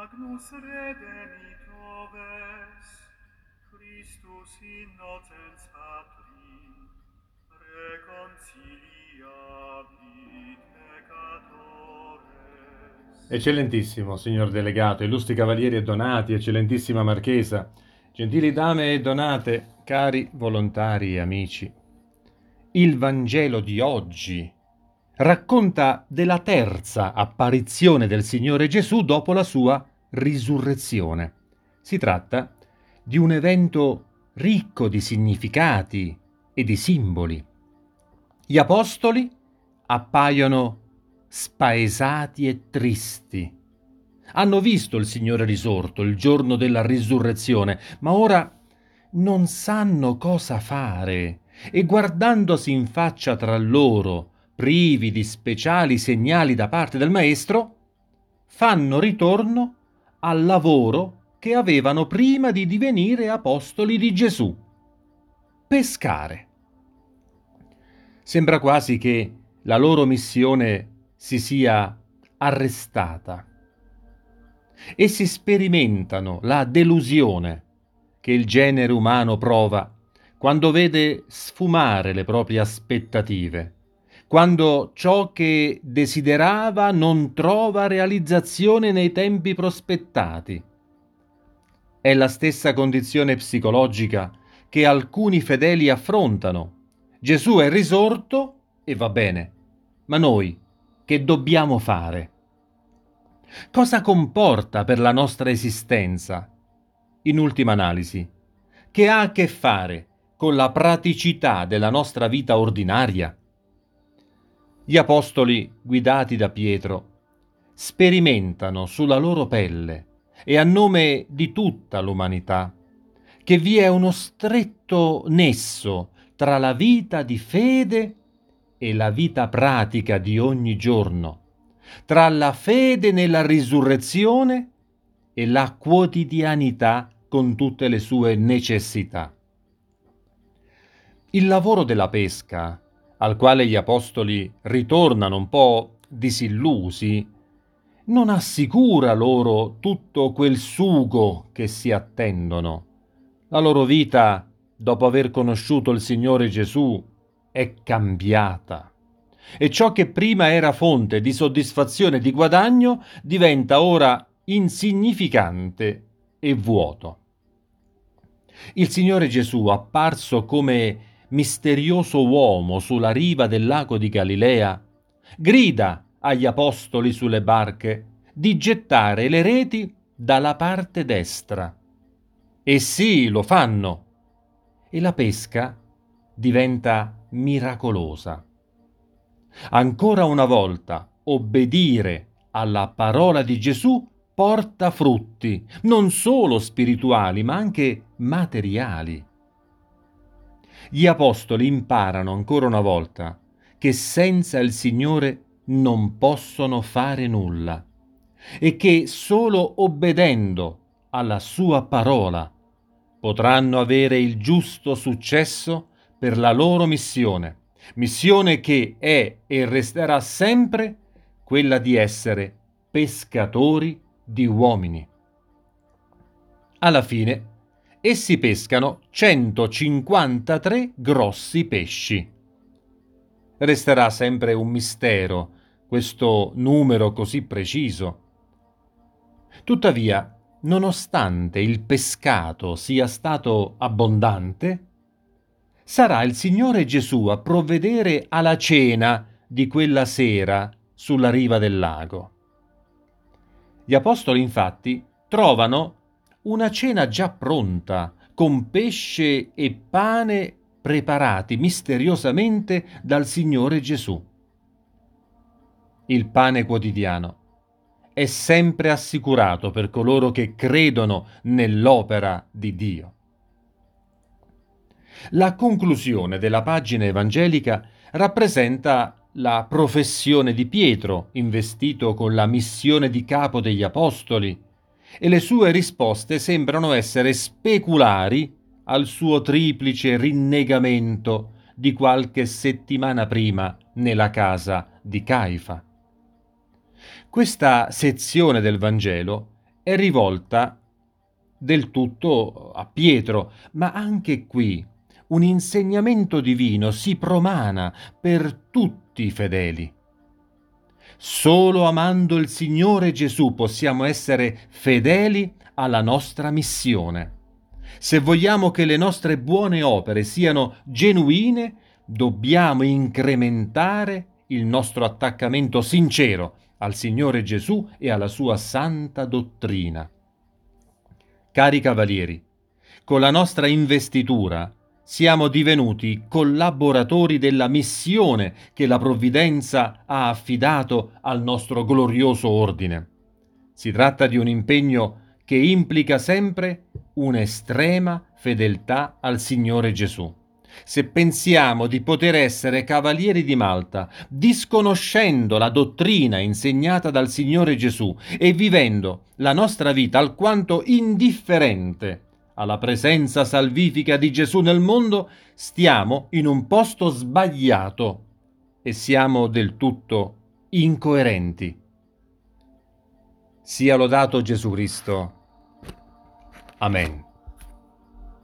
agnus redemit oves, Christus in notens patri, reconciliabit peccatores. Eccellentissimo, signor delegato, illustri cavalieri e donati, eccellentissima marchesa, gentili dame e donate, cari volontari e amici. Il Vangelo di oggi racconta della terza apparizione del Signore Gesù dopo la sua risurrezione. Si tratta di un evento ricco di significati e di simboli. Gli apostoli appaiono spaesati e tristi. Hanno visto il Signore risorto il giorno della risurrezione, ma ora non sanno cosa fare e guardandosi in faccia tra loro, privi di speciali segnali da parte del Maestro, fanno ritorno al lavoro che avevano prima di divenire apostoli di Gesù. Pescare. Sembra quasi che la loro missione si sia arrestata e si sperimentano la delusione che il genere umano prova quando vede sfumare le proprie aspettative, quando ciò che desiderava non trova realizzazione nei tempi prospettati. È la stessa condizione psicologica che alcuni fedeli affrontano. Gesù è risorto e va bene, ma noi che dobbiamo fare? Cosa comporta per la nostra esistenza? In ultima analisi, che ha a che fare con la praticità della nostra vita ordinaria? Gli apostoli, guidati da Pietro, sperimentano sulla loro pelle e a nome di tutta l'umanità che vi è uno stretto nesso tra la vita di fede e la vita pratica di ogni giorno, tra la fede nella risurrezione e la quotidianità con tutte le sue necessità. Il lavoro della pesca, al quale gli apostoli ritornano un po' disillusi, non assicura loro tutto quel sugo che si attendono. La loro vita, dopo aver conosciuto il Signore Gesù, è cambiata. E ciò che prima era fonte di soddisfazione e di guadagno diventa ora insignificante e vuoto. Il Signore Gesù, apparso come misterioso uomo sulla riva del lago di Galilea, grida agli apostoli sulle barche di gettare le reti dalla parte destra. E sì, lo fanno. E la pesca diventa miracolosa. Ancora una volta, obbedire alla parola di Gesù porta frutti, non solo spirituali, ma anche materiali. Gli apostoli imparano ancora una volta che senza il Signore non possono fare nulla e che solo obbedendo alla sua parola potranno avere il giusto successo per la loro missione, missione che è e resterà sempre quella di essere pescatori di uomini. Alla fine, essi pescano 153 grossi pesci. Resterà sempre un mistero questo numero così preciso. Tuttavia, nonostante il pescato sia stato abbondante, sarà il Signore Gesù a provvedere alla cena di quella sera sulla riva del lago. Gli apostoli infatti trovano una cena già pronta, con pesce e pane preparati misteriosamente dal Signore Gesù il pane quotidiano. È sempre assicurato per coloro che credono nell'opera di Dio. La conclusione della pagina evangelica rappresenta la professione di Pietro, investito con la missione di capo degli Apostoli, e le sue risposte sembrano essere speculari al suo triplice rinnegamento di qualche settimana prima nella casa di Caifa. Questa sezione del Vangelo è rivolta del tutto a Pietro, ma anche qui un insegnamento divino si promana per tutti i fedeli. Solo amando il Signore Gesù possiamo essere fedeli alla nostra missione. Se vogliamo che le nostre buone opere siano genuine, dobbiamo incrementare il nostro attaccamento sincero al Signore Gesù e alla sua santa dottrina. Cari cavalieri, con la nostra investitura siamo divenuti collaboratori della missione che la provvidenza ha affidato al nostro glorioso ordine. Si tratta di un impegno che implica sempre un'estrema fedeltà al Signore Gesù. Se pensiamo di poter essere cavalieri di Malta, disconoscendo la dottrina insegnata dal Signore Gesù e vivendo la nostra vita alquanto indifferente alla presenza salvifica di Gesù nel mondo, stiamo in un posto sbagliato e siamo del tutto incoerenti. Sia lodato Gesù Cristo. Amen.